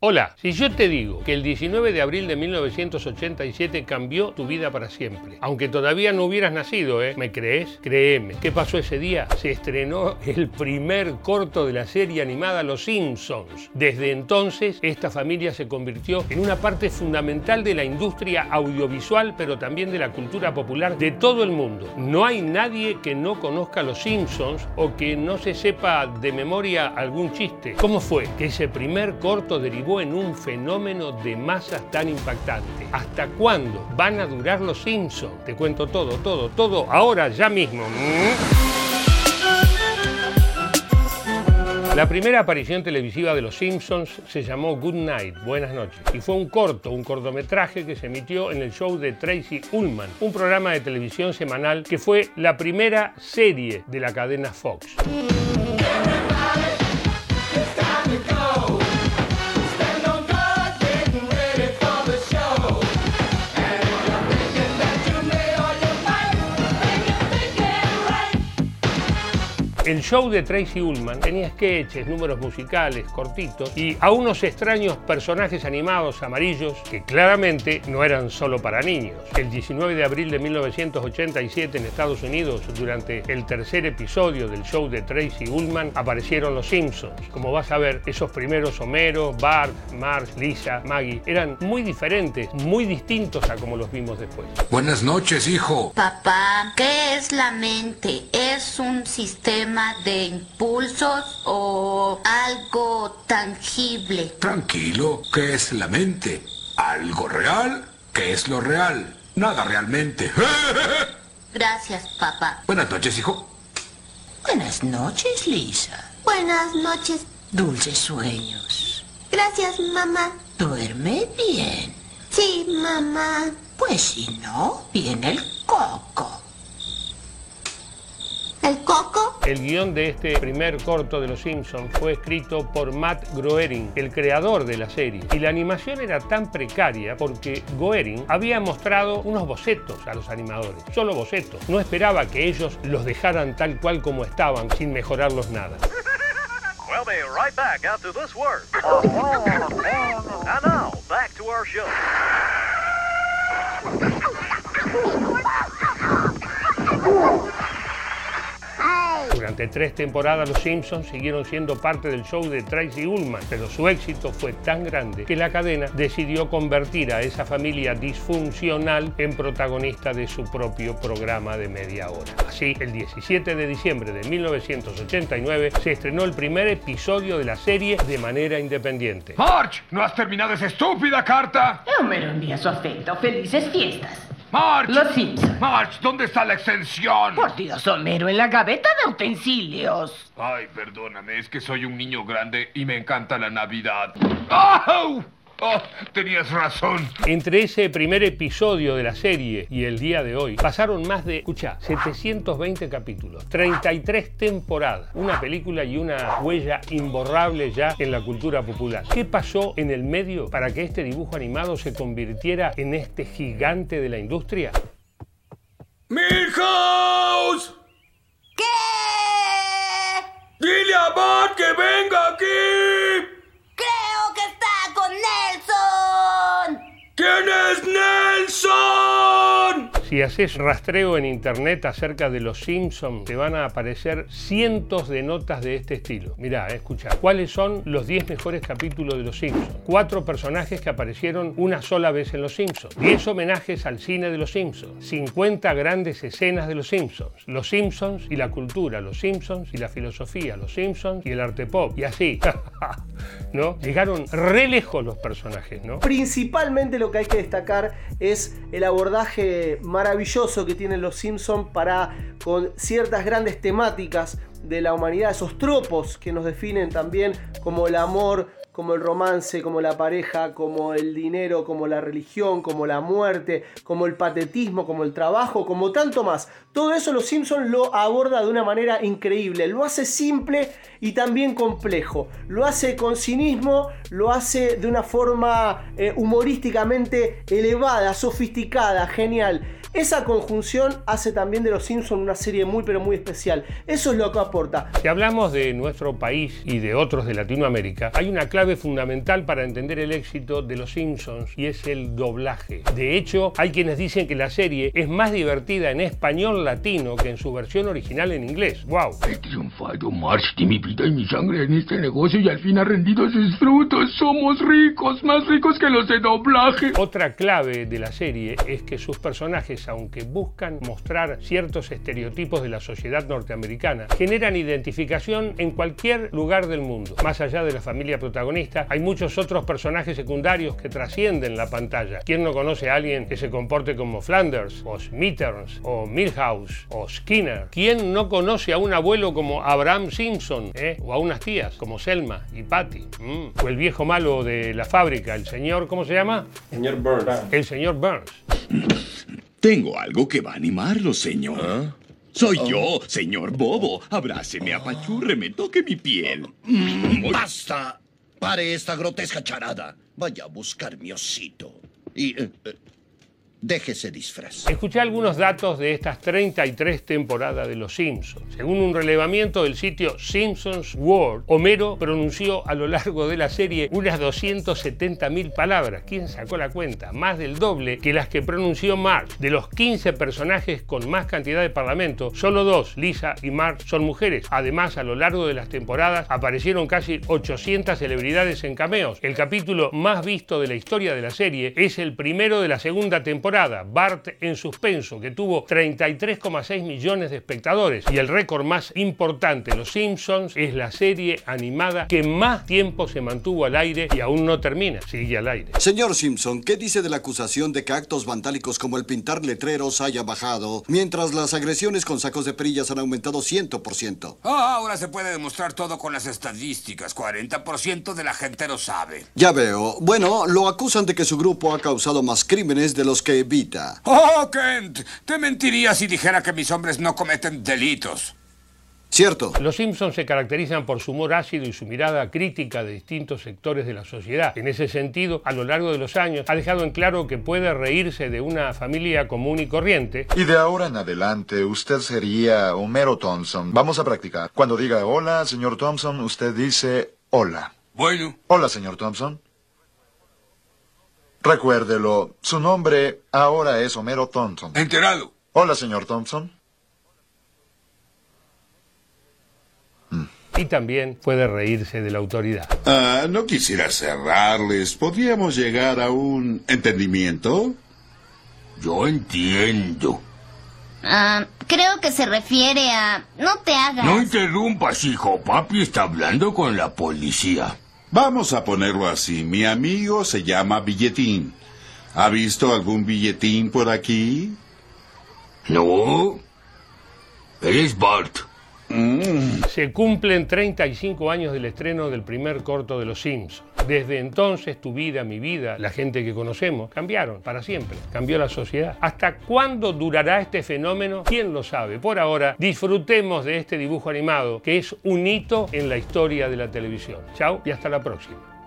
Hola, si yo te digo que el 19 de abril de 1987 cambió tu vida para siempre, aunque todavía no hubieras nacido, ¿eh? ¿Me crees? Créeme. ¿Qué pasó ese día? Se estrenó el primer corto de la serie animada Los Simpsons. Desde entonces, esta familia se convirtió en una parte fundamental de la industria audiovisual, pero también de la cultura popular de todo el mundo. No hay nadie que no conozca Los Simpsons o que no se sepa de memoria algún chiste. ¿Cómo fue que ese primer corto derivó en un fenómeno de masas tan impactante. ¿Hasta cuándo van a durar los Simpsons? Te cuento todo, todo, todo, ahora, ya mismo. La primera aparición televisiva de Los Simpsons se llamó Good Night, Buenas noches, y fue un corto, un cortometraje que se emitió en el show de Tracy Ullman, un programa de televisión semanal que fue la primera serie de la cadena Fox. El show de Tracy Ullman tenía sketches, números musicales, cortitos y a unos extraños personajes animados amarillos que claramente no eran solo para niños. El 19 de abril de 1987 en Estados Unidos, durante el tercer episodio del show de Tracy Ullman, aparecieron los Simpsons. Como vas a ver, esos primeros Homero, Bart, Marge, Lisa, Maggie eran muy diferentes, muy distintos a como los vimos después. Buenas noches, hijo. Papá, ¿qué es la mente? ¿Es un sistema de impulsos o algo tangible? Tranquilo, ¿qué es la mente? ¿Algo real? ¿Qué es lo real? Nada realmente. Gracias, papá. Buenas noches, hijo. Buenas noches, Lisa. Buenas noches. Dulces sueños. Gracias, mamá. Duerme bien. Sí, mamá. Pues si no, viene el coco. ¿El coco? El guion de este primer corto de Los Simpsons fue escrito por Matt Groening, el creador de la serie. Y la animación era tan precaria porque Groening había mostrado unos bocetos a los animadores, solo bocetos. No esperaba que ellos los dejaran tal cual como estaban, sin mejorarlos nada. We'll be right back after this word. And now, back to our show. Durante tres temporadas los Simpsons siguieron siendo parte del show de Tracy Ullman, pero su éxito fue tan grande que la cadena decidió convertir a esa familia disfuncional en protagonista de su propio programa de media hora. Así, el 17 de diciembre de 1989 se estrenó el primer episodio de la serie de manera independiente. March, ¿no has terminado esa estúpida carta? Homero envía su afecto. Felices fiestas. March. Los Simpson. March, ¿dónde está la extensión? Por Dios, Homero, en la gaveta de utensilios. Ay, perdóname, es que soy un niño grande y me encanta la Navidad. ¡Au! Oh, tenías razón. Entre ese primer episodio de la serie y el día de hoy pasaron más de, escucha, 720 capítulos, 33 temporadas, una película y una huella imborrable ya en la cultura popular. ¿Qué pasó en el medio para que este dibujo animado se convirtiera en este gigante de la industria? ¡Milhouse! ¿Qué? ¡Dile a Bart que venga aquí! Si haces rastreo en internet acerca de los Simpsons, te van a aparecer cientos de notas de este estilo. Mirá, escucha. ¿Cuáles son los 10 mejores capítulos de los Simpsons? Cuatro personajes que aparecieron una sola vez en los Simpsons. 10 homenajes al cine de los Simpsons. 50 grandes escenas de los Simpsons. Los Simpsons y la cultura. Los Simpsons y la filosofía. Los Simpsons y el arte pop. Y así. ¿No? Llegaron re lejos los personajes, ¿no? Principalmente lo que hay que destacar es el abordaje maravilloso que tienen los Simpsons para con ciertas grandes temáticas de la humanidad, esos tropos que nos definen también como el amor, como el romance, como la pareja, como el dinero, como la religión, como la muerte, como el patetismo, como el trabajo, como tanto más. Todo eso los Simpsons lo aborda de una manera increíble, lo hace simple y también complejo, lo hace con cinismo, lo hace de una forma eh, humorísticamente elevada, sofisticada, genial. Esa conjunción hace también de Los Simpsons una serie muy pero muy especial. Eso es lo que aporta. Si hablamos de nuestro país y de otros de Latinoamérica, hay una clave clave fundamental para entender el éxito de Los Simpsons y es el doblaje. De hecho, hay quienes dicen que la serie es más divertida en español latino que en su versión original en inglés. ¡Wow! He triunfado March de mi vida y mi sangre en este negocio y al fin ha rendido sus frutos. Somos ricos, más ricos que los de doblaje. Otra clave de la serie es que sus personajes, aunque buscan mostrar ciertos estereotipos de la sociedad norteamericana, generan identificación en cualquier lugar del mundo. Más allá de la familia protagonista, hay muchos otros personajes secundarios que trascienden la pantalla. ¿Quién no conoce a alguien que se comporte como Flanders, o Smithers, o Milhouse, o Skinner? ¿Quién no conoce a un abuelo como Abraham Simpson, eh? o a unas tías como Selma y Patty? Mm. O el viejo malo de la fábrica, el señor, ¿cómo se llama? Señor Burns. El señor Burns. Tengo algo que va a animarlo, señor. Soy yo, señor Bobo. Abráceme, apachúrreme, toque mi piel. Mm, ¡Basta! Pare esta grotesca charada. Vaya a buscar mi osito. Y eh, eh, déjese disfraz. Escuché algunos datos de estas 33 temporadas de Los Simpsons. Según un relevamiento del sitio Simpsons World, Homero pronunció a lo largo de la serie unas 270.000 palabras. ¿Quién sacó la cuenta? Más del doble que las que pronunció Marge. De los 15 personajes con más cantidad de parlamento, solo dos, Lisa y Marge, son mujeres. Además, a lo largo de las temporadas aparecieron casi 800 celebridades en cameos. El capítulo más visto de la historia de la serie es el primero de la segunda temporada Bart en suspenso, que tuvo 33,6 millones de espectadores. Y el récord más importante, Los Simpsons, es la serie animada que más tiempo se mantuvo al aire y aún no termina, sigue al aire. Señor Simpson, ¿qué dice de la acusación de que actos vandálicos como el pintar letreros haya bajado, mientras las agresiones con sacos de perillas han aumentado 100%? Ah, ahora se puede demostrar todo con las estadísticas. 40% de la gente lo sabe. Ya veo. Bueno, lo acusan de que su grupo ha causado más crímenes de los que evita. Oh, Kent, te mentiría si dijera que mis hombres no cometen delitos. Cierto. Los Simpsons se caracterizan por su humor ácido y su mirada crítica de distintos sectores de la sociedad. En ese sentido, a lo largo de los años, ha dejado en claro que puede reírse de una familia común y corriente. Y de ahora en adelante, usted sería Homero Thompson. Vamos a practicar. Cuando diga hola, señor Thompson, usted dice hola. Bueno. Hola, señor Thompson. Recuérdelo, su nombre ahora es Homero Thompson. Enterado. Hola, señor Thompson. Y también puede reírse de la autoridad. Ah, no quisiera cerrarles. ¿Podríamos llegar a un entendimiento? Yo entiendo. Ah, creo que se refiere a... No te hagas. No interrumpas, hijo. Papi está hablando con la policía. Vamos a ponerlo así. Mi amigo se llama Billetín. ¿Ha visto algún billetín por aquí? No. Eres Bart. Mm. Se cumplen 35 años del estreno del primer corto de Los Simpsons. Desde entonces tu vida, mi vida, la gente que conocemos, cambiaron para siempre. Cambió la sociedad. ¿Hasta cuándo durará este fenómeno? ¿Quién lo sabe? Por ahora, disfrutemos de este dibujo animado que es un hito en la historia de la televisión. Chao y hasta la próxima.